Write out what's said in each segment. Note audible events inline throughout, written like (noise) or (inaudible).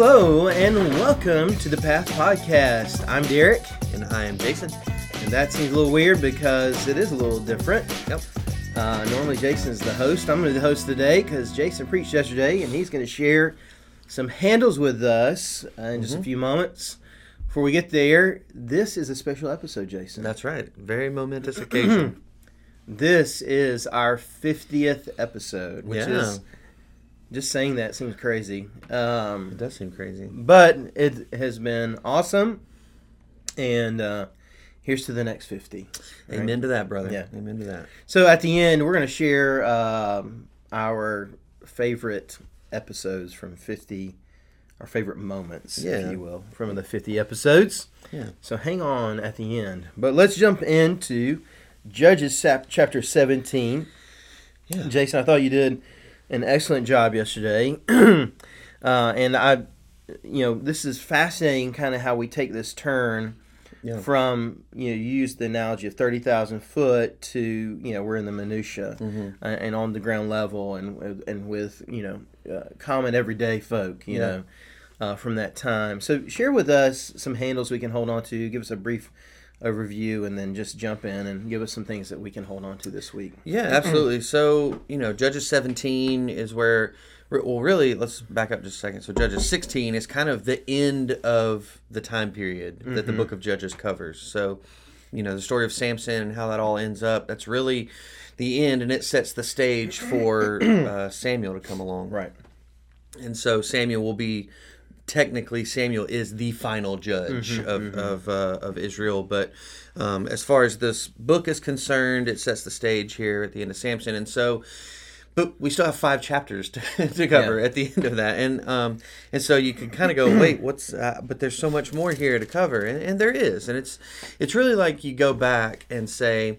Hello and welcome to the Path Podcast. I'm Derek, And I am Jason. and that seems a little weird because it is a little different. Yep. Uh, normally Jason's the host. I'm going to be the host today because Jason preached yesterday, and he's going to share some handles with us uh, in just a few moments. Before we get there, this is a special episode, Jason. That's right. Very momentous (clears throat) occasion. This is our 50th episode, which Yeah. is just saying that seems crazy. Um, It does seem crazy. but it has been awesome. And uh, here's to the next 50. right? Amen to that, brother. Yeah. Amen to that. So at the end, we're going to share um, our favorite episodes from 50, our favorite moments, if you will, from the 50 episodes. Yeah. So hang on at the end. But let's jump into Judges chapter 17. Yeah. Jason, I thought you did an excellent job yesterday. (clears throat) uh, and I, you know, this is fascinating kind of how we take this turn Yeah. from, you know, you use the analogy of 30,000 foot to, you know, we're in the minutia Mm-hmm. uh, and on the ground level and, and with, you know, uh, common everyday folk, you Yeah. know, uh, from that time. So share with us some handles we can hold on to. Give us a brief overview and then just jump in and give us some things that we can hold on to this week. Yeah, absolutely. So, you know, Judges 17 is where, well, really, let's back up just a second. So, Judges 16 is kind of the end of the time period that the book of Judges covers. So, you know, the story of Samson and how that all ends up, that's really the end, and it sets the stage for (clears throat) uh, Samuel to come along. Right. and so Samuel will be technically Samuel is the final judge of of, uh, of Israel. But um, as far as this book is concerned, it sets the stage here at the end of Samson, and so. But we still have five chapters to, (laughs) to cover Yeah. at the end of that, and um, and so you can kind of go, (clears throat) wait, what's? Uh, but there's so much more here to cover, and, and there is, and it's it's really like you go back and say,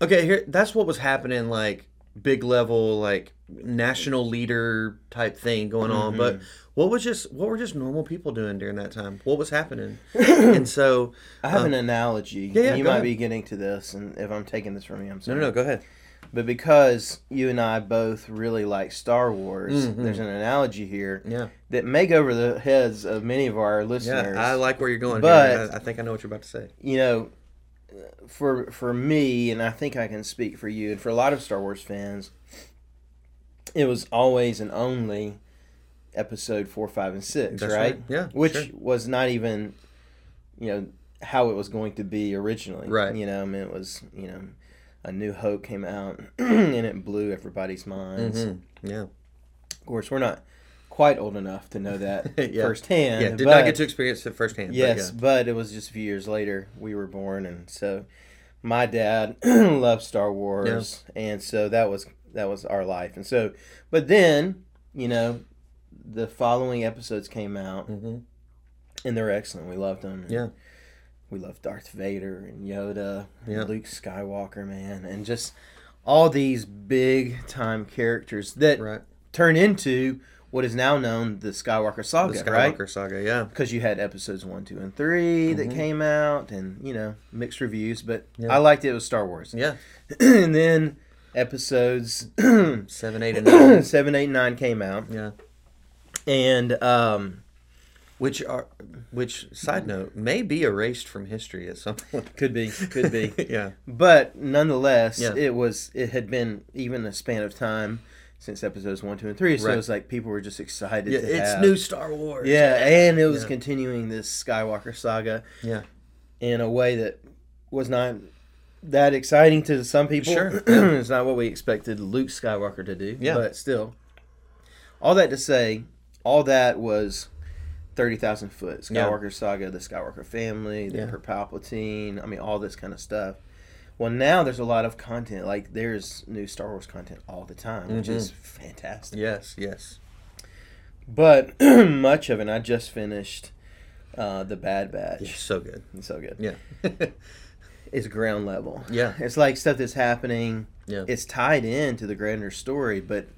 okay, here that's what was happening, like big level, like national leader type thing going on. Mm-hmm. But what was just what were just normal people doing during that time? What was happening? (laughs) and so I have an analogy. yeah, you might ahead. be getting to this, and if I'm taking this from you, I'm sorry. no, no, go ahead. But because you and I both really like Star Wars, there's an analogy here Mm-hmm. Yeah, that may go over the heads of many of our listeners. yeah, I like where you're going. But-. I, I think I know what you're about to say. you know, for for me, and I think I can speak for you, and for a lot of Star Wars fans, it was always and only episode four, five, and six, right? right. Yeah, which sure. was not even, you know, how it was going to be originally. Right. You know, I mean, it was you know, a New Hope came out, (clears throat) and it blew everybody's minds. Mhm. Yeah, Of course, we're not quite old enough to know that (laughs) Yeah. firsthand. yeah. Did but- not get to experience it firsthand. but Yes, yeah. but it was just a few years later we were born, and so my dad (clears throat) loved Star Wars, and so that was that was our life, and so but then you know the following episodes came out, Mhm. and they're excellent. We loved them. Yeah. we loved Darth Vader and Yoda, Yeah. and Luke Skywalker, man, and just all these big time characters that right. turn into what is now known the Skywalker saga, The right? Skywalker saga. Yeah, because you had episodes one, two, and 3 that Mhm. came out, and you know mixed reviews. But Yeah. I liked it. It was Star Wars, yeah. (clears throat) and then episodes (clears throat) Seven, eight, and nine. (clears throat) seven, eight, nine came out, yeah. and um, Which are which? Side note may be erased from history at some point. (laughs) could be, could be, (laughs) yeah. but nonetheless, Yeah. it was. It had been even a span of time since episodes one, two, and three. So Right. it was like people were just excited. Yeah, it's have- new Star Wars. Yeah, and it was Yeah. continuing this Skywalker saga. Yeah. in a way that was not that exciting to some people. Sure. (clears throat) it's not what we expected Luke Skywalker to do. Yeah. But still, all that to say, all that was 30,000 foot. Yeah. Skywalker saga, the Skywalker family, the Yeah. Emperor Palpatine. I mean, all this kind of stuff. Well, now there's a lot of content. Like, there's new Star Wars content all the time, which Mhm. is fantastic. Yes. Yes. But (clears throat) much of it, I just finished uh, The Bad Batch. Yeah, so good. It's so good. Yeah. (laughs) It's ground level. Yeah. It's like stuff that's happening. Yeah. It's tied in to the grander story, but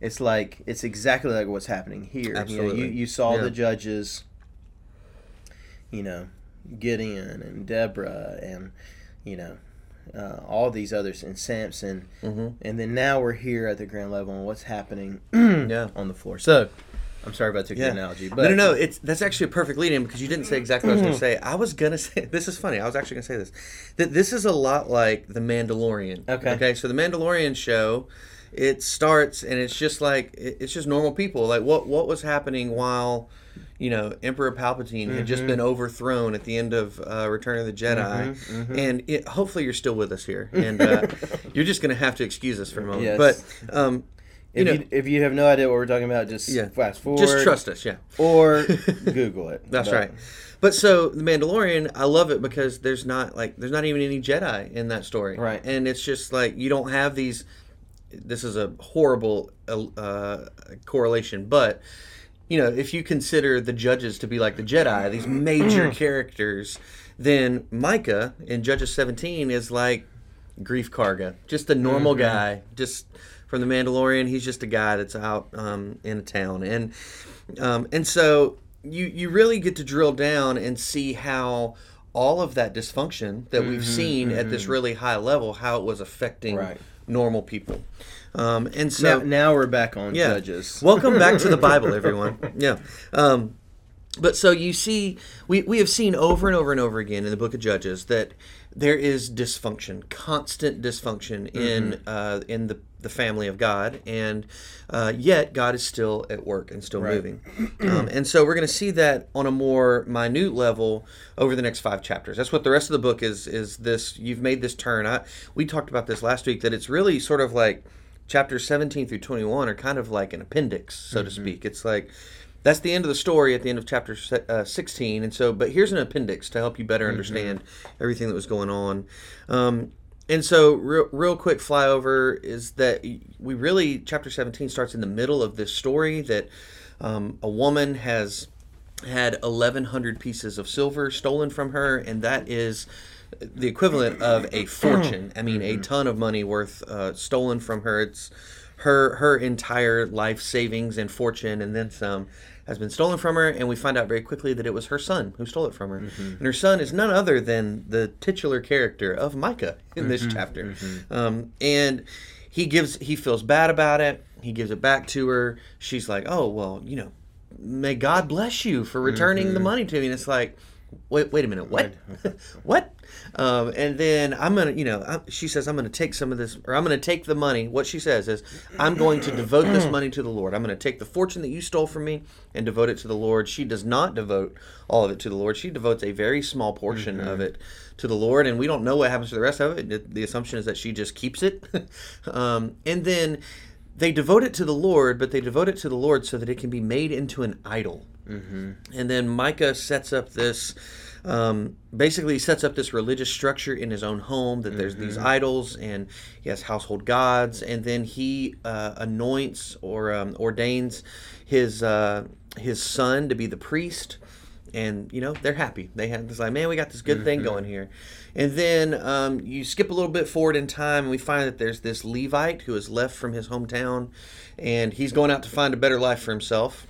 it's like it's exactly like what's happening here. You, know, Absolutely. you, you saw Yeah. the judges, you know, Gideon and Deborah and you know uh, all these others and Samson, hmm and then now we're here at the ground level and what's happening (clears throat) Yeah. on the floor. So I'm sorry about took Yeah. the analogy, but no, no, no. It's that's actually a perfect lead in because you didn't say exactly what I was going to say. I was going to say (laughs) this is funny. I was actually going to say this that this is a lot like the Mandalorian. Okay. Okay. So the Mandalorian show, it starts and it's just like it's just normal people. Like what what was happening while. You know, Emperor Palpatine had Mm-hmm. just been overthrown at the end of uh, Return of the Jedi, Mm-hmm, and it, hopefully you're still with us here, and uh, (laughs) you're just going to have to excuse us for a moment. Yes. But um, you if know, you if you have no idea what we're talking about, just yeah, fast forward. just trust us, yeah. or (laughs) Google it. That's But- right. But so the Mandalorian, I love it because there's not like there's not even any Jedi in that story, Right. And it's just like you don't have these. This is a horrible uh, correlation, but you know if you consider the judges to be like the Jedi, these major characters, then Micah in Judges 17 is like Greef Karga, just a normal guy, just from the Mandalorian. He's just a guy that's out um, in a town, and um, and so you you really get to drill down and see how all of that dysfunction that we've seen at this really high level, how it was affecting Right. normal people. Um, and so now we're back on yeah. judges. (laughs) Welcome back to the (laughs) Bible, everyone. Yeah. Um, but so you see, we, we have seen over and over and over again in the book of Judges that there is dysfunction, constant dysfunction in uh, in the, the family of God, and uh, yet God is still at work and still moving. Um, and so we're going to see that on a more minute level over the next five chapters. That's what the rest of the book is. Is this you've made this turn? I we talked about this last week that it's really sort of like chapters 17 through 21 are kind of like an appendix so to speak. It's like that's the end of the story at the end of chapter uh, 16 and so but here's an appendix to help you better understand everything that was going on. Um, and so real, real quick flyover is that we really chapter 17 starts in the middle of this story that um, a woman has had 1100 pieces of silver stolen from her and that is the equivalent of a fortune. I mean a mm-hmm. ton of money worth uh, stolen from her. It's her her entire life savings and fortune and then some has been stolen from her and we find out very quickly that it was her son who stole it from her. Mm-hmm. And her son is none other than the titular character of micah in this mm-hmm. chapter. Um, and he gives he feels bad about it. He gives it back to her. She's like oh well you know may God bless you for returning the money to me. And it's like, wait, wait a minute, what, (laughs) what? Um, and then I'm gonna, you know, I, she says I'm gonna take some of this, or I'm gonna take the money. What she says is, I'm going to devote this money to the Lord. I'm gonna take the fortune that you stole from me and devote it to the Lord. She does not devote all of it to the Lord. She devotes a very small portion of it to the Lord, and we don't know what happens to the rest of it. The- The assumption is that she just keeps it, (laughs) um, and then they devote it to the Lord, but they devote it to the Lord so that it can be made into an idol. Mm-hmm. And then Micah sets up this, um, basically sets up this religious structure in his own home that there's these idols and he has household gods, and then he uh, anoints or um, ordains his uh, his son to be the priest and you know they're happy. They have this like, man, we got this good thing going here. And then um, you skip a little bit forward in time, and we find that there's this Levite who has left from his hometown, and he's going out to find a better life for himself.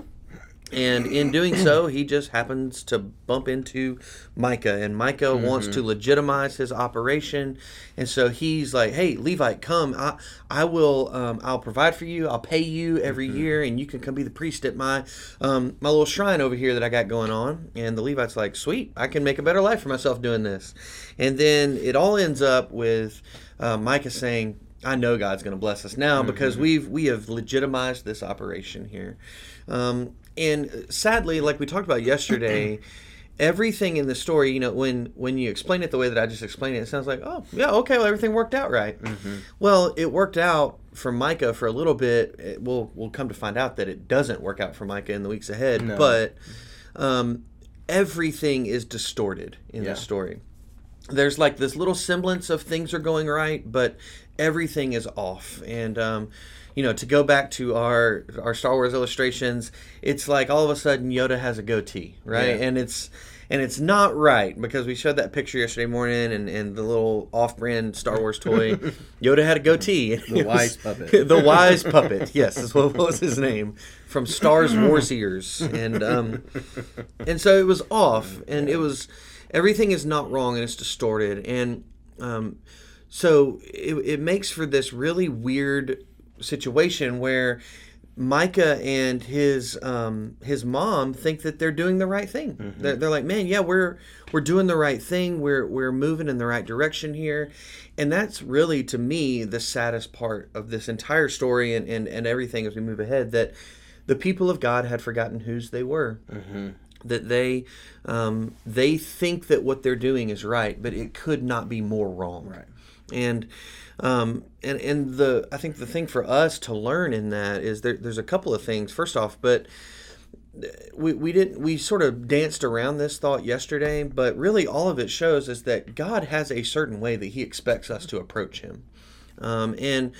And in doing so, he just happens to bump into Micah, and Micah wants to legitimize his operation, and so he's like, "Hey, Levite, come! I, I will, um, I'll provide for you. I'll pay you every year, and you can come be the priest at my, um, my little shrine over here that I got going on." And the Levite's like, "Sweet, I can make a better life for myself doing this." And then it all ends up with uh, Micah saying, I know God's going to bless us now because we've we have legitimized this operation here. Um, and sadly, like we talked about yesterday, (clears throat) everything in the story, you know, when when you explain it the way that I just explained it, it sounds like, oh yeah, okay, well everything worked out right. Well, it worked out for Micah for a little bit. It, we'll we'll come to find out that it doesn't work out for Micah in the weeks ahead. No. But um, everything is distorted in Yeah. this story there's like this little semblance of things are going right, but everything is off. And um, you know, to go back to our our Star Wars illustrations, it's like all of a sudden Yoda has a goatee, right? Yeah. And it's and it's not right because we showed that picture yesterday morning, and, and the little off-brand Star Wars toy, (laughs) Yoda had a goatee. The (laughs) wise puppet. (laughs) the wise puppet. Yes, is what, what was his name from Stars (clears throat) Wars ears, and um, and so it was off, and it was everything is not wrong, and it's distorted, and um, so it, it makes for this really weird situation where Micah and his um, his mom think that they're doing the right thing. Mm-hmm. They're, they're like, man, yeah, we're we're doing the right thing. We're we're moving in the right direction here, and that's really to me the saddest part of this entire story and and, and everything as we move ahead. That the people of God had forgotten whose they were. Mm-hmm. That they um, they think that what they're doing is right, but it could not be more wrong. Right. And um, and and the I think the thing for us to learn in that is there, there's a couple of things. First off, but we, we didn't we sort of danced around this thought yesterday, but really all of it shows is that God has a certain way that He expects us to approach Him, um, and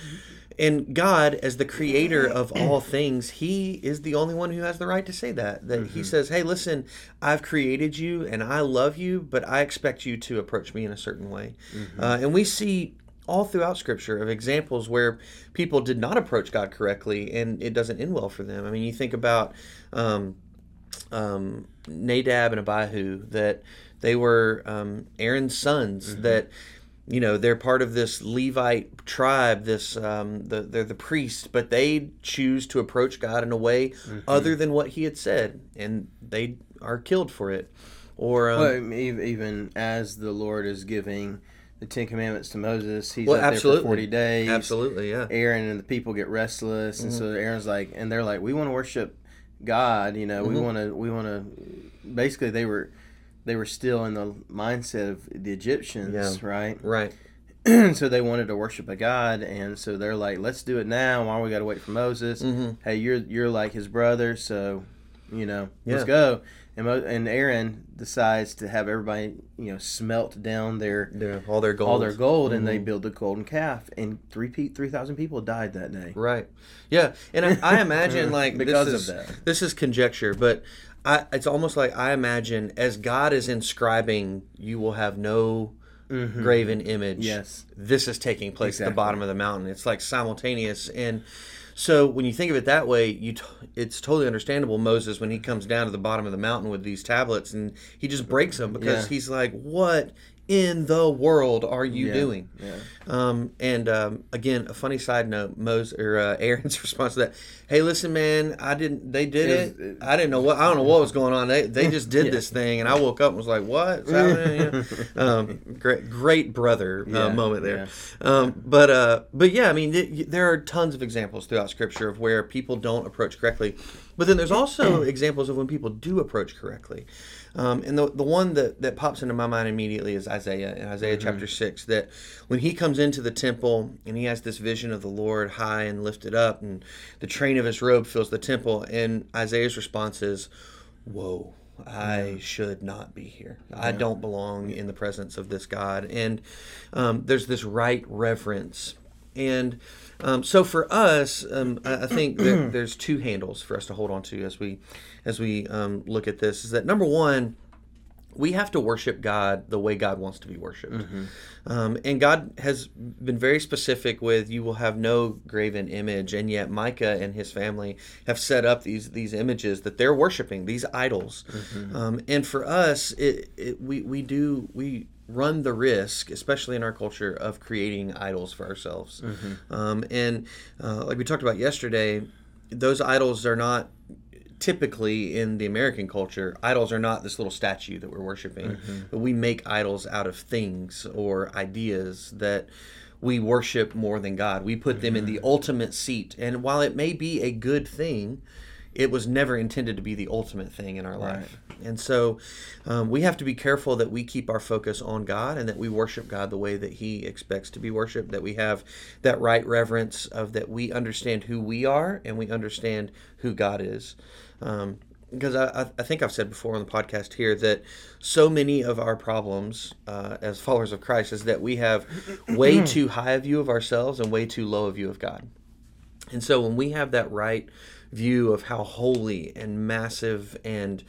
and God as the Creator of all (clears throat) things, He is the only one who has the right to say that. That He says, "Hey, listen, I've created you and I love you, but I expect you to approach me in a certain way," uh, and we see all throughout scripture of examples where people did not approach God correctly and it doesn't end well for them. I mean, you think about um, um, Nadab and Abihu, that they were um, Aaron's sons, that you know they're part of this Levite tribe. This um, the, they're the priest, but they choose to approach God in a way other than what He had said, and they are killed for it. Or um, Well, I mean, ev- even as the Lord is giving the Ten Commandments to Moses, he's Well, up there for forty days. absolutely, yeah, Aaron and the people get restless, and Mm-hmm. so Aaron's like, and they're like, we want to worship God. You know, we Mm-hmm. want to, we want to. Basically, they were, they were still in the mindset of the Egyptians, Yeah. right? right, (clears throat) so they wanted to worship a god, and so they're like, "Let's do it now. Why we got to wait for Moses? Mhm. Hey, you're you're like his brother, so you know, let's go." And Mo- and Aaron decides to have everybody you know smelt down their They're- all their gold, all their gold, and they Mhm. build the golden calf, and three pe- three thousand people died that day. Right. Yeah, and I, I imagine (laughs) like Because this of is, that. This is conjecture, but I, it's almost like I imagine as God is inscribing, you will have no graven image. Mm-hmm. Yes. This is taking place at the bottom of the mountain. It's like simultaneous and. So when you think of it that way, you t- it's totally understandable. Moses when he comes down to the bottom of the mountain with these tablets and he just breaks them because Yeah. he's like, "What in the world are you Yeah. doing?" Yeah. Um, and um, again, a funny side note: Moses or uh, Aaron's (laughs) response to that. Hey, listen, man, I didn't. They did It it. I didn't know what. I don't know what was going on. They they just did (laughs) Yeah. this thing, and I woke up and was like, "What?" happening?" (laughs) Yeah. um, great, great brother uh, moment there. Um, but uh, but yeah, I mean, th- there are tons of examples throughout Scripture of where people don't approach correctly, but then there's also examples of when people do approach correctly. Um, and the, the one that, that pops into my mind immediately is Isaiah in Isaiah chapter 6 that when he comes into the temple and he has this vision of the Lord high and lifted up and the train of his robe fills the temple and Isaiah's response is whoa I should not be here. I don't belong in the presence of this God. And um, there's this right reverence. And um, so for us, um, I, I think there, (clears throat) there's two handles for us to hold on to as we as we um, look at this. Is that number one, we have to worship God the way God wants to be worshiped. Um, and God has been very specific with you will have no graven image, and yet Micah and his family have set up these these images that they're worshiping these idols. Um, and for us, it, it we we do we run the risk, especially in our culture, of creating idols for ourselves. Um, and uh, like we talked about yesterday, those idols are not typically in the American culture, idols are not this little statue that we're worshiping, mm-hmm. but we make idols out of things or ideas that we worship more than God. We put them in mm-hmm. the ultimate seat. And while it may be a good thing, it was never intended to be the ultimate thing in our life. And so um, we have to be careful that we keep our focus on God and that we worship God the way that He expects to be worshiped, that we have that right reverence of that we understand who we are and we understand who God is. Um, because I, I- I think I've said before on the podcast here that so many of our problems uh, as followers of Christ is that we have way (clears throat) too high a view of ourselves and way too low a view of God. And so when we have that right view of how holy and massive and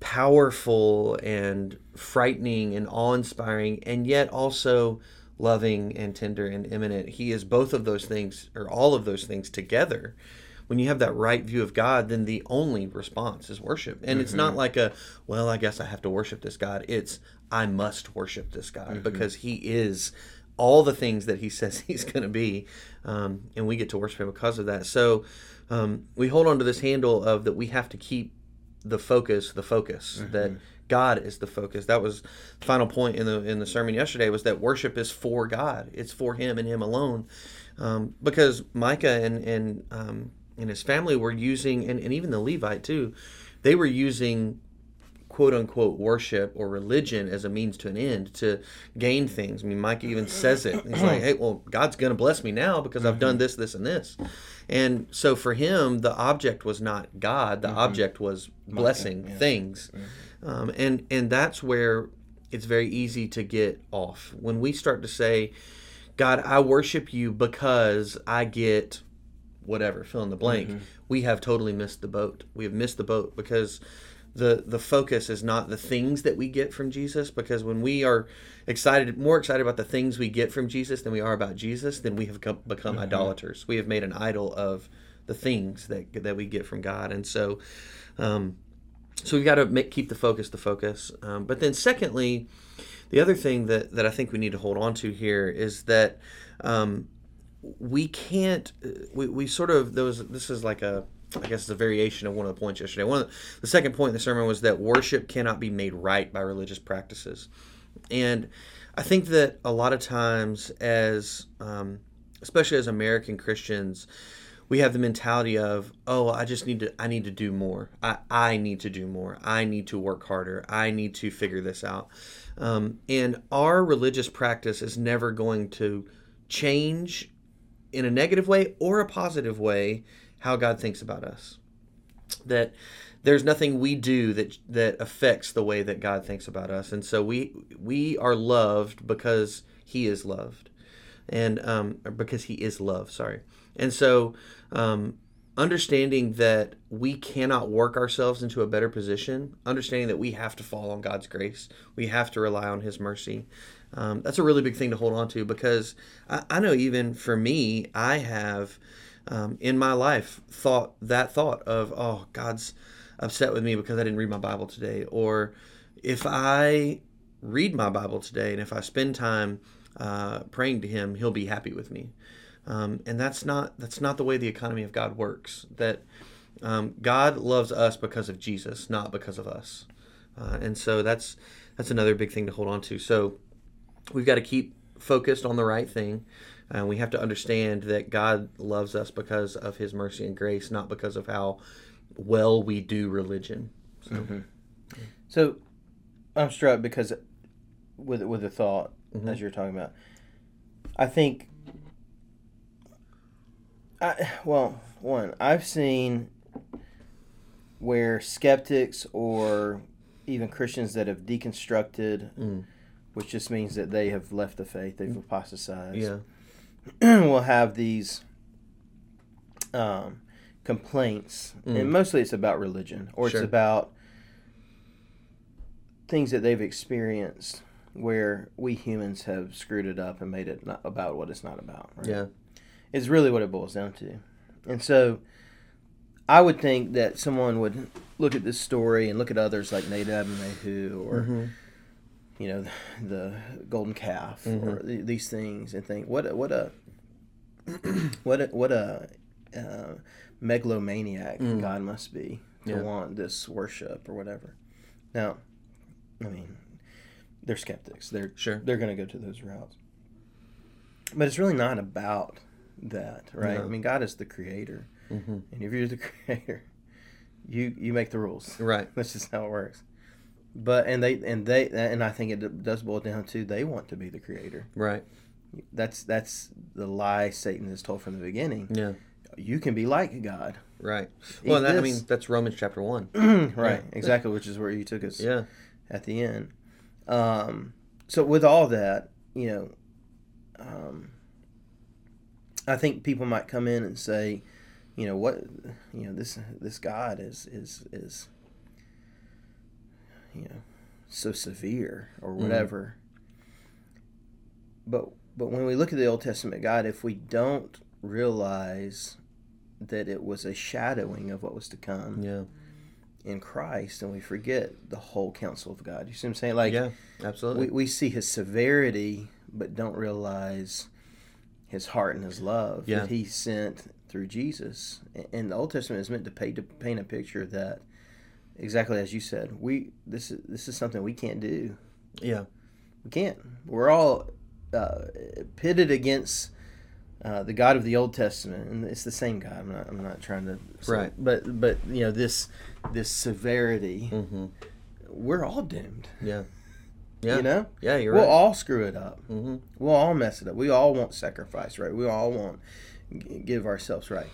powerful and frightening and awe-inspiring and yet also loving and tender and imminent, he is both of those things or all of those things together. When you have that right view of God, then the only response is worship. And it's not like a, well, I guess I have to worship this God. It's I must worship this God because he is all the things that he (laughs) says he's going to be, um, and we get to worship him because of that. So um, we hold on to this handle of that we have to keep the focus, the focus Mm-hmm. that God is the focus. That was the final point in the in the sermon yesterday was that worship is for God. It's for Him and Him alone, um, because Micah and and um, and his family were using, and, and even the Levite too, they were using quote unquote worship or religion as a means to an end to gain things. I mean, Mike even says it. He's like, hey, well, God's going to bless me now because I've done mm-hmm. this, this, and this. And so for him, the object was not God, the mm-hmm. object was blessing things. Um, and, and that's where it's very easy to get off. When we start to say, God, I worship you because I get whatever, fill in the blank, mm-hmm. we have totally missed the boat. We have missed the boat because the the focus is not the things that we get from Jesus because when we are excited more excited about the things we get from Jesus than we are about Jesus then we have come, become idolaters. We have made an idol of the things that that we get from God. And so um, so we've got to make, keep the focus the focus. Um, but then secondly the other thing that that I think we need to hold on to here is that um, we can't we, we sort of those this is like a I guess it's a variation of one of the points yesterday. One of the, the second point in the sermon was that worship cannot be made right by religious practices, and I think that a lot of times, as um, especially as American Christians, we have the mentality of, oh, I just need to, I need to do more. I, I need to do more. I need to work harder. I need to figure this out. Um, and our religious practice is never going to change in a negative way or a positive way how God thinks about us. That there's nothing we do that that affects the way that God thinks about us, and so we we are loved because He is loved, and um, because He is love. Sorry, and so um, understanding that we cannot work ourselves into a better position, understanding that we have to fall on God's grace, we have to rely on His mercy. Um, that's a really big thing to hold on to because I, I know even for me, I have um, in my life thought that thought of oh god's upset with me because i didn't read my bible today. Or if i read my bible today and if i spend time uh, praying to him he'll be happy with me. Um, and that's not that's not the way the economy of god works. That um, god loves us because of jesus not because of us. Uh, and so that's that's another big thing to hold on to. So we've got to keep focused on the right thing and we have to understand that God loves us because of His mercy and grace, not because of how well we do religion. So, mm-hmm. So I'm struck because with with the thought mm-hmm. as you're talking about, I think. I well, one I've seen where skeptics or even Christians that have deconstructed, Mm. which just means that they have left the faith, they've mm. apostatized. yeah, (clears throat) will have these um, complaints, and mostly it's about religion or Sure. it's about things that they've experienced where we humans have screwed it up and made it not about what it's not about. Right? yeah, is really what it boils down to. And so I would think that someone would look at this story and look at others like Nadab and Abihu or Mm-hmm. You know the golden calf or th- these things and think what a, what a (clears throat) what a, what a uh, megalomaniac God must be to Yeah. want this worship or whatever. Now, I mean, they're skeptics. They're Sure. They're going to go to those routes, but it's really not about that, right? No. I mean, God is the creator, mm-hmm. and if you're the (laughs) creator, you you make the rules. right, (laughs) That's just how it works. But and they and they and I think it does boil down to they want to be the creator. right, That's that's the lie Satan has told from the beginning. yeah, You can be like God. right. Well, that, I mean that's Romans chapter one. (clears throat) right, exactly, which is where you took us Yeah, at the end. Um, so with all that, you know, um, I think people might come in and say, you know, what, you know, this this God is is is, you know, so severe or mm-hmm. whatever. But but when we look at the Old Testament God, if we don't realize that it was a shadowing of what was to come, yeah, in Christ and we forget the whole counsel of God. You see what I'm saying? Like yeah, absolutely. we, we see his severity, but don't realize his heart and his love Yeah. that he sent through Jesus. And the Old Testament is meant to paint to paint a picture that exactly as you said, we this is this is something we can't do. Yeah. We can't. We're all uh, pitted against uh, the God of the Old Testament, and it's the same God. I'm not. I'm not trying to. say- Right. But but you know this this severity. Mm-hmm. We're all doomed. Yeah. (laughs) Yeah. You know. Yeah, you're right. we'll all screw it up. mm-hmm. We'll all mess it up. We all want sacrifice, right? We all want g- give ourselves right.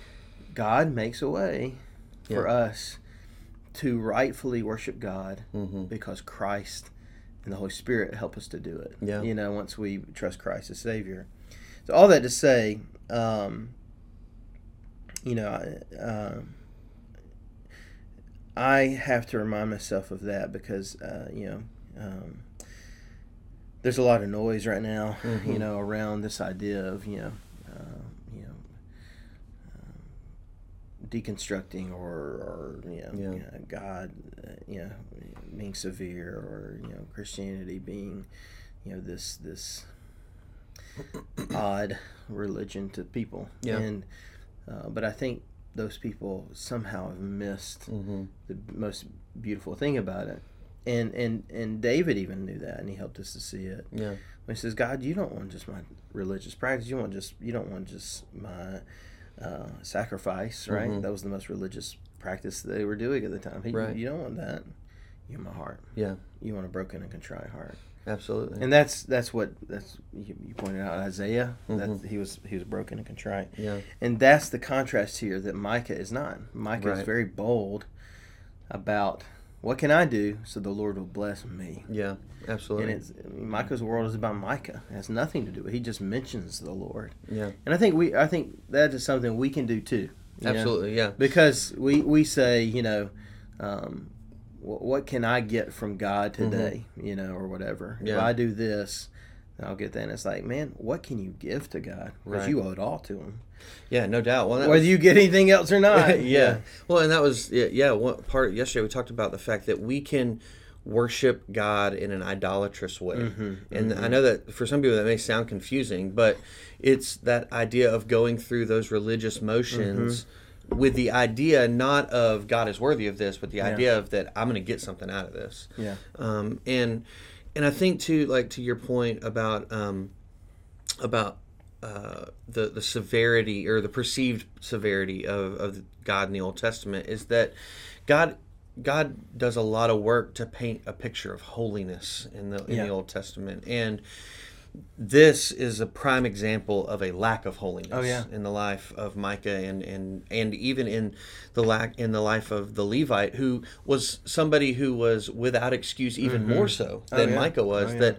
God makes a way for us to rightfully worship God Mm-hmm. because Christ and the Holy Spirit help us to do it. Yeah. You know, once we trust Christ as Savior. So all that to say, um, you know, I- um, I have to remind myself of that because uh, you know. Um, there's a lot of noise right now, Mhm. you know, around this idea of you know, uh, you know, um, deconstructing or, or you know, Yeah. you know, God, uh, you know, being severe or you know, Christianity being, you know, this this (clears throat) odd religion to people. Yeah. And uh, but I think those people somehow have missed Mm-hmm. the most beautiful thing about it. And, and and David even knew that, and he helped us to see it. Yeah. When he says, "God, you don't want just my religious practice. You want just you don't want just my uh, sacrifice, right? Mhm. That was the most religious practice they were doing at the time. He, Right. You don't want that. You want my heart. Yeah. You want a broken and contrite heart. Absolutely. And that's that's what that's you, you pointed out Isaiah. Mhm. That he was he was broken and contrite. yeah. And that's the contrast here that Micah is not. Micah is very bold about what can I do so the Lord will bless me. Yeah. Absolutely. And it's I mean, Micah's world is about Micah. It has nothing to do with. it. He just mentions the Lord. yeah. And I think we I think that is something we can do too. you know? Absolutely. Yeah. Because we we say you know. Um, wh- what can I get from God today, you know, or whatever? If Mm-hmm. Yeah. I do this, I'll get that. And it's like, man, what can you give to God? Because Right. you owe it all to Him, Yeah. No doubt. Well, whether was- you get anything else or not. (laughs) yeah. Well, and that was yeah, yeah. One part yesterday we talked about the fact that we can worship God in an idolatrous way, Mhm, and I know that for some people that may sound confusing, but it's that idea of going through those religious motions. With the idea not of God is worthy of this, but the Yeah. idea of that I'm going to get something out of this. Yeah. um, and and I think too, like to your point about um, about uh, the the severity or the perceived severity of, of God in the Old Testament is that God God does a lot of work to paint a picture of holiness in the in Yeah. the Old Testament and this is a prime example of a lack of holiness Oh, yeah. in the life of Micah and, and and even in the lack in the life of the Levite who was somebody who was without excuse even more so Oh, than yeah. Micah was Oh, yeah. that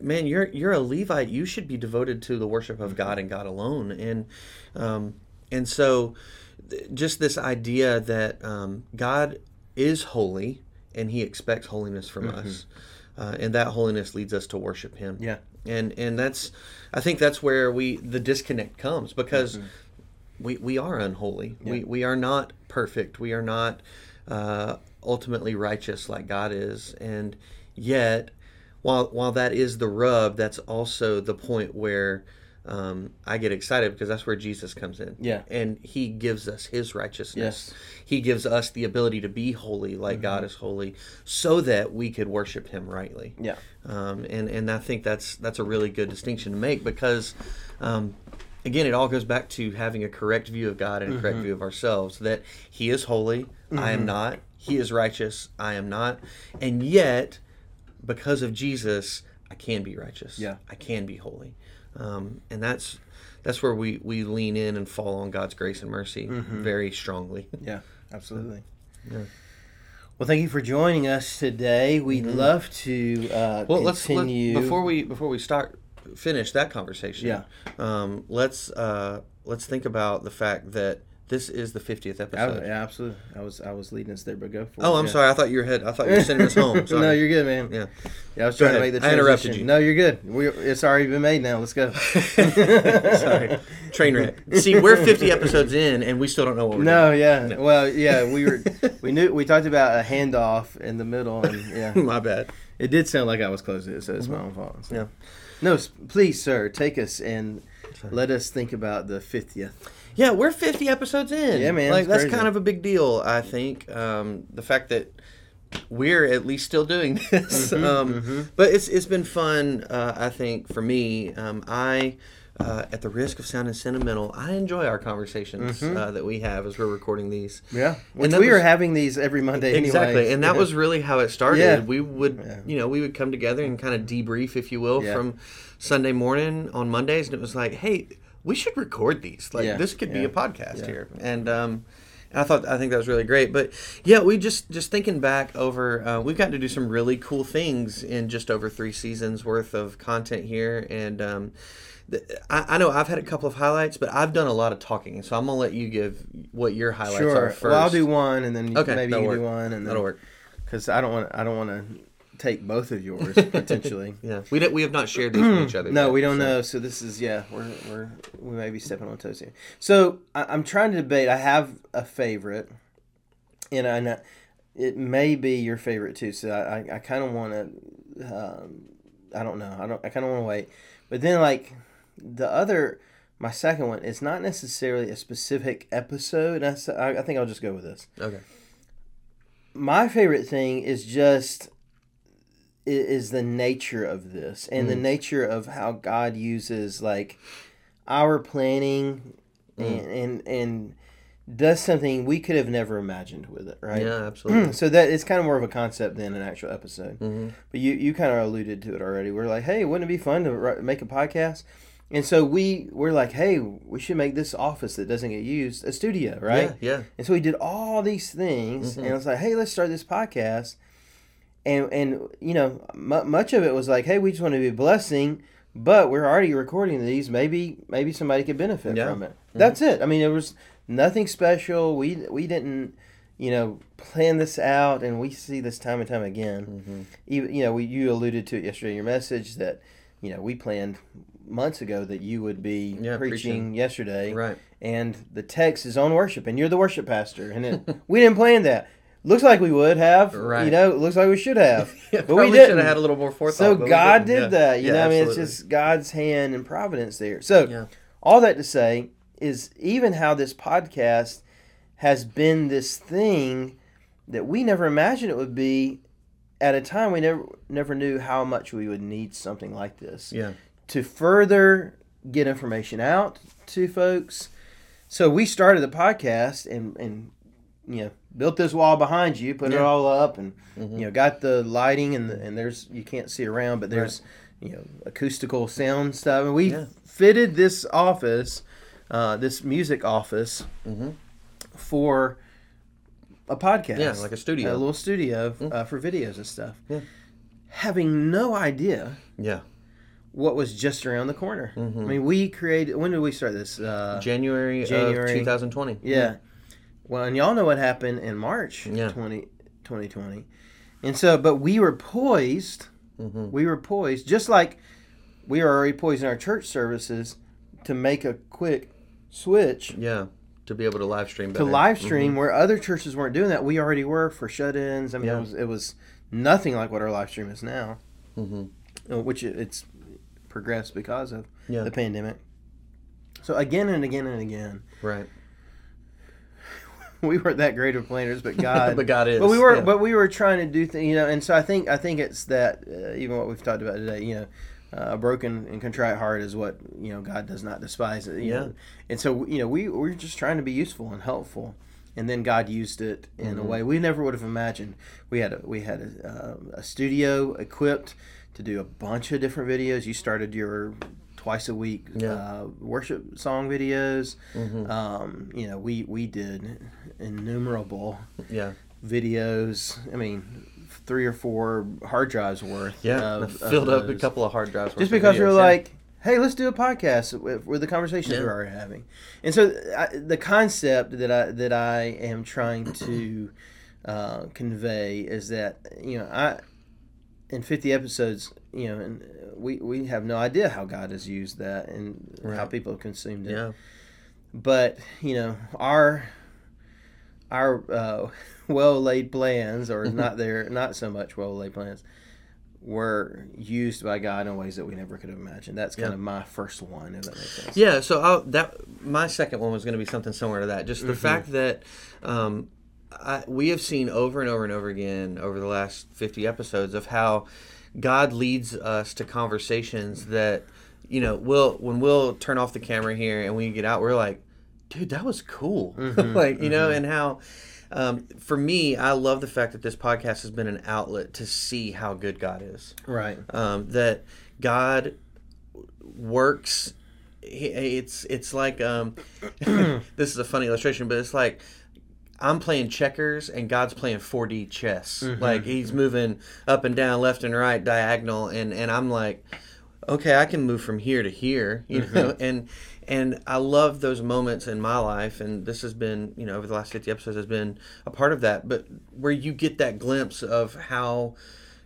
man you're you're a Levite you should be devoted to the worship Mm-hmm. of God and God alone and um and so th- just this idea that um, God is holy and he expects holiness from us uh, and that holiness leads us to worship him Mm-hmm. Yeah. And and that's i think that's where we the disconnect comes because Mm-hmm. we we are unholy. We we are not perfect. We are not uh, ultimately righteous like god is. And yet while while that is the rub that's also the point where um, I get excited because that's where Jesus comes in. Yeah. And he gives us his righteousness. Yes. He gives us the ability to be holy like Mm-hmm. God is holy so that we could worship him rightly Yeah. um, and and I think that's that's a really good distinction to make because, um, again, it all goes back to having a correct view of God and a correct view of ourselves. That He is holy, I am not. He is righteous, I am not. And yet, because of Jesus, I can be righteous. Yeah. I can be holy, um, and that's that's where we we lean in and fall on God's grace and mercy very strongly. (laughs) Yeah. Absolutely. Yeah. Well, thank you for joining us today. We'd love to uh, Mm-hmm. Well, let's let, continue. before we before we start finish that conversation. Yeah. Um, let's uh, let's think about the fact that this is the fiftieth I, episode. yeah, absolutely. I was I was leading us there, but go for it. Oh, I'm yeah. sorry. I thought you had. I thought you were (laughs) sending us home. Sorry. no, you're good, man. Yeah. Yeah, I was Go trying to make the I transition. interrupted you. No, you're good. We, it's already been made now. Let's go. (laughs) sorry. Train wreck. See, we're 50 episodes in, and we still don't know what we're doing. No, yeah. Well, yeah, we were (laughs) we knew we talked about a handoff in the middle, and yeah. My bad. it did sound like I was closing it, so it's my mm-hmm. own fault. So. Yeah. No, please, sir, take us and let us think about the fiftieth. Yeah, we're 50 episodes in. Yeah, man, Like that's crazy. kind of a big deal, I think. Um, the fact that we're at least still doing (laughs) this. Mm-hmm, um, But it's it's been fun. Uh, I think for me, um, I. Uh, at the risk of sounding sentimental, I enjoy our conversations Mm-hmm. uh, that we have as we're recording these. Yeah, that we are was- having these every Monday Exactly, anyway. and that Yeah. was really how it started. Yeah. We would, Yeah. you know, we would come together and kind of debrief, if you will, from Sunday morning on Mondays, and it was like, hey, we should record these. Like Yeah, this could be a podcast yeah. here, and um, and I thought I think that was really great. But yeah, we just just thinking back over, uh, we've gotten to do some really cool things in just over three seasons worth of content here, and. Um, th- I, I know I've had a couple of highlights, but I've done a lot of talking, so I'm gonna let you give what your highlights are first. Well, I'll do one, and then you- Okay, maybe you can do one, and then That'll work. because I don't want I don't want to take both of yours (laughs) potentially. Yeah, we don't, we have not shared these with each other. (clears throat) No, yet, we don't so- know. So this is yeah, we're we're we may be stepping on toes here. So I, I'm trying to debate. I have a favorite, and I know it may be your favorite too. So I I, kind of want to. Um, I don't know. I don't. I kind of want to wait, but then like the other. My second one is not necessarily a specific episode. I, I think I'll just go with this Okay. my favorite thing is just is the nature of this and the mm. nature of how God uses like our planning mm. and, and and does something we could have never imagined with it, right? Yeah, (clears throat) absolutely. So that it's kind of more of a concept than an actual episode. hmm But you you kind of alluded to it already. We're like, hey, wouldn't it be fun to make a podcast? And so we we're like, hey, we should make this office that doesn't get used a studio, right? Yeah, yeah. And so we did all these things, mm-hmm. and I was like, "Hey, let's start this podcast." And and you know, m- much of it was like, "Hey, we just want to be a blessing," but we're already recording these. Maybe maybe somebody could benefit Yeah. from it. That's it. I mean, there was nothing special. We we didn't you know plan this out, and we see this time and time again. Mm-hmm. Even you know, we you alluded to it yesterday in your message that you know we planned months ago that you would be Yeah, preaching, preaching. yesterday Right. and the text is on worship, and you're the worship pastor, and it, (laughs) we didn't plan that. Looks like we would have, Right. You know, looks like we should have, (laughs) Yeah, but we didn't. should have had a little more forethought. so God didn't. Yeah. that, you Yeah, know. I mean, it's just God's hand and providence there. So all that to say is, even how this podcast has been this thing that we never imagined it would be. At a time we never never knew how much we would need something like this Yeah. to further get information out to folks. So we started the podcast and and you know built this wall behind you, put it all up, and Mhm. you know got the lighting and the, and there's you can't see around, but there's you know acoustical sound stuff, and we Yeah. fitted this office, uh, this music office Mhm. for a podcast. Yeah, like a studio. a little studio uh, for videos and stuff. Yeah. Having no idea Yeah. what was just around the corner. Mhm. I mean, we created. When did we start this? Uh, January, January. of 2020. yeah. Well, and y'all know what happened in March Yeah. 20, 2020. And so, but we were poised. Mhm. We were poised, just like we are already poised in our church services to make a quick switch Yeah. To be able to live stream to live stream where other churches weren't doing that. We already were for shut-ins. I mean, Yeah. it was it was nothing like what our live stream is now, Mhm. uh, which it- it's progressed because of Yeah. the pandemic. So again and again and again, Right. (laughs) we weren't that great of planners, but (laughs) God, But God is, But we were, yeah. but we were trying to do things, you know. And so I think, I think it's that uh, even what we've talked about today, you know, uh, a broken and contrite heart is what you know God does not despise. It, Yeah. know? And so you know, we we we're just trying to be useful and helpful. And then God used it in Mm-hmm. a way we never would have imagined. We had a, we had a, uh, a studio equipped to do a bunch of different videos. You started your twice a week Yeah. uh, worship song videos. Mhm. Um, you know, we we did innumerable Yeah. videos. I mean, three or four hard drives worth. Yeah. of- I of filled up a couple of hard drives. worth Just because we were yeah. like, hey, let's do a podcast with, with the conversations Yeah. we're already having. And so I, the concept that I that I am trying to uh, convey is that you know I in 50 episodes you know and we we have no idea how God has used that and how people have consumed it Yeah. but you know our our uh, (laughs) well laid plans or (laughs) not there not so much well laid plans were used by God in ways that we never could have imagined. That's kind Yeah. of my first one, if that makes sense. Yeah, so I'll, that my second one was going to be something similar to that. Just the fact that um, I, we have seen over and over and over again over the last fifty episodes of how God leads us to conversations that you know we'll when we'll turn off the camera here and we get out, we're like, dude, that was cool, (laughs) like you know, and how. Um, for me, I love the fact that this podcast has been an outlet to see how good God is Right. um, that God works. It's it's like um, (coughs) this is a funny illustration, but it's like I'm playing checkers and God's playing 4D chess. Mm-hmm. Like He's mm-hmm. moving up and down, left and right, diagonal, and and I'm like, okay, I can move from here to here, you mm-hmm. know, and and I love those moments in my life, and this has been, you know, over the last 50 episodes has been a part of that, but where you get that glimpse of how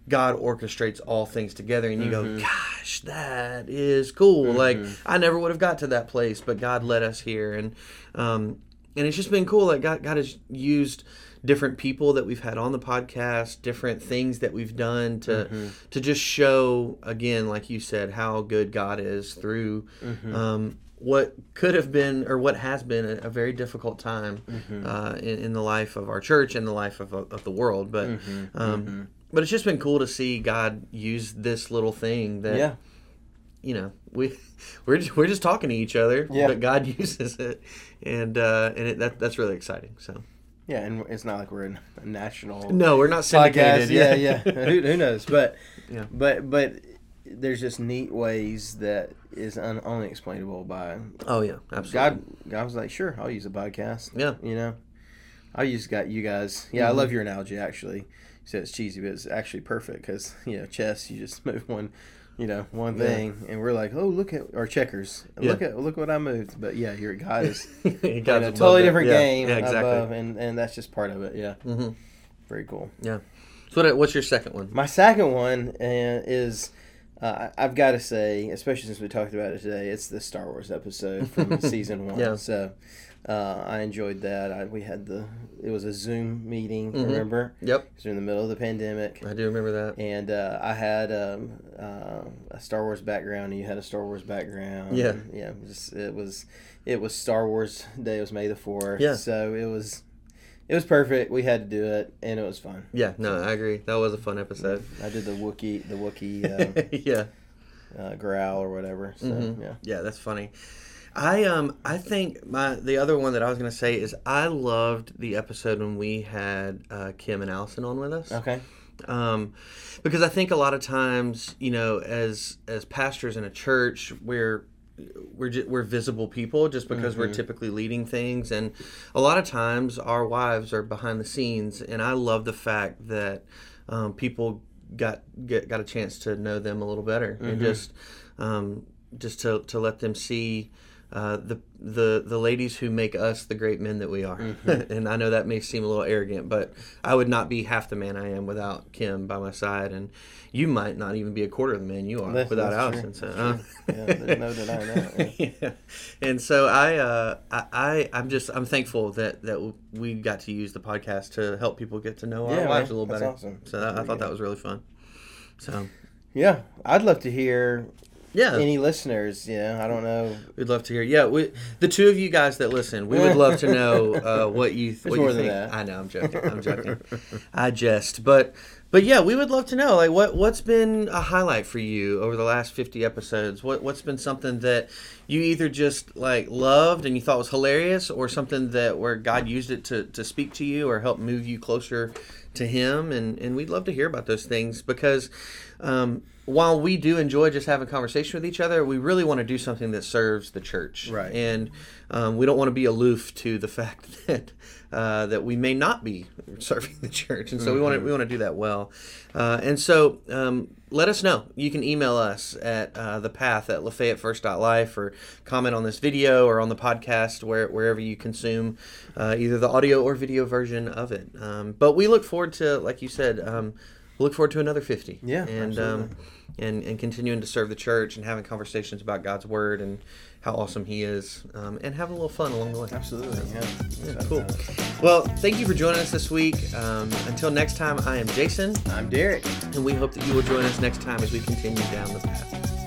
God orchestrates all things together, and you go, "Gosh, that is cool!" Like I never would have got to that place, but God led us here, and um, and it's just been cool. Like God, God has used different people that we've had on the podcast, different things that we've done to to just show again, like you said, how good God is through. Um, what could have been or what has been a, a very difficult time uh, in, in the life of our church and the life of, of the world but um, but it's just been cool to see God use this little thing that Yeah. you know we (laughs) we're just, we're just talking to each other Yeah. but God (laughs) uses it and uh, and it, that that's really exciting so Yeah, and it's not like we're in a national no we're not podcast. syndicated Yeah, yeah. who, who knows? But (laughs) Yeah. but but there's just neat ways that is un, only explainable by oh yeah absolutely God. God was like, sure, I'll use a podcast. Yeah. you know, I'll use got you guys. Yeah, I love your analogy actually. You said it's cheesy, but it's actually perfect because you know chess, you just (laughs) move one. You know one Yeah. thing, and we're like, "Oh, look at our checkers! Yeah. Look at look what I moved!" But yeah, your God is He in got a totally different Yeah. game yeah exactly above, and and that's just part of it. Yeah, hmm very cool. yeah so what, what's your second one My second one is, uh, I've got to say, especially since we talked about it today, it's the Star Wars episode from (laughs) season one. Yeah. So uh, I enjoyed that. I, we had the, it was a Zoom meeting, Mhm. remember? yep It was in the middle of the pandemic. I do remember that And uh, I had um, uh, a Star Wars background, and you had a Star Wars background. Yeah. and, yeah. It was, it was it was Star Wars Day. It was May the fourth. Yeah. So it was it was perfect. We had to do it, and it was fun. yeah no I agree that was a fun episode I did the Wookiee the Wookiee (laughs) uh, yeah uh, growl or whatever. So Mhm. yeah. Yeah, that's funny. I um I think my the other one that I was gonna say is I loved the episode when we had uh, Kim and Allison on with us. Okay. Um, because I think a lot of times you know as as pastors in a church we're we're ju- we're visible people just because we're typically leading things and a lot of times our wives are behind the scenes and I love the fact that um, people got get, got a chance to know them a little better and just um, just to, to let them see uh, the the the ladies who make us the great men that we are (laughs) and I know that may seem a little arrogant but I would not be half the man I am without Kim by my side and you might not even be a quarter of the man you are That's- without that's Allison true. so uh, Yeah, there's no denying that. yeah. (laughs) yeah. And so I, uh, I, I, I'm just, I'm thankful that that we got to use the podcast to help people get to know our Yeah, man. a little That's better. awesome. So that, I thought good. that was really fun. So Yeah, I'd love to hear yeah, any listeners. You know, I don't know. we'd love to hear. Yeah, we, the two of you guys that listen, we would love to know uh, what you what you than think. that. I know, I'm joking. I'm joking. I jest, but but yeah, we would love to know like what what's been a highlight for you over the last 50 episodes. What what's been something that you either just like loved and you thought was hilarious, or something that where God used it to to speak to you or help move you closer to Him, and and we'd love to hear about those things because. Um, while we do enjoy just having conversation with each other, we really want to do something that serves the church, Right. And um, we don't want to be aloof to the (laughs) fact that uh, that we may not be (laughs) serving the church, and so we want to we want to do that well. Uh, and so um, let us know. You can email us at uh, the path at lafayettefirst.life or comment on this video or on the podcast where wherever you consume uh, either the audio or video version of it. Um, but we look forward to, like you said. Um, look forward to another 50. Yeah, and um, and and continuing to serve the church and having conversations about God's word and how awesome He is, um, and having a little fun along the way. Absolutely. Yeah. Yeah, cool. Well, thank you for joining us this week. Um, until next time, I am Jason, I'm Derek. and we hope that you will join us next time as we continue down the path.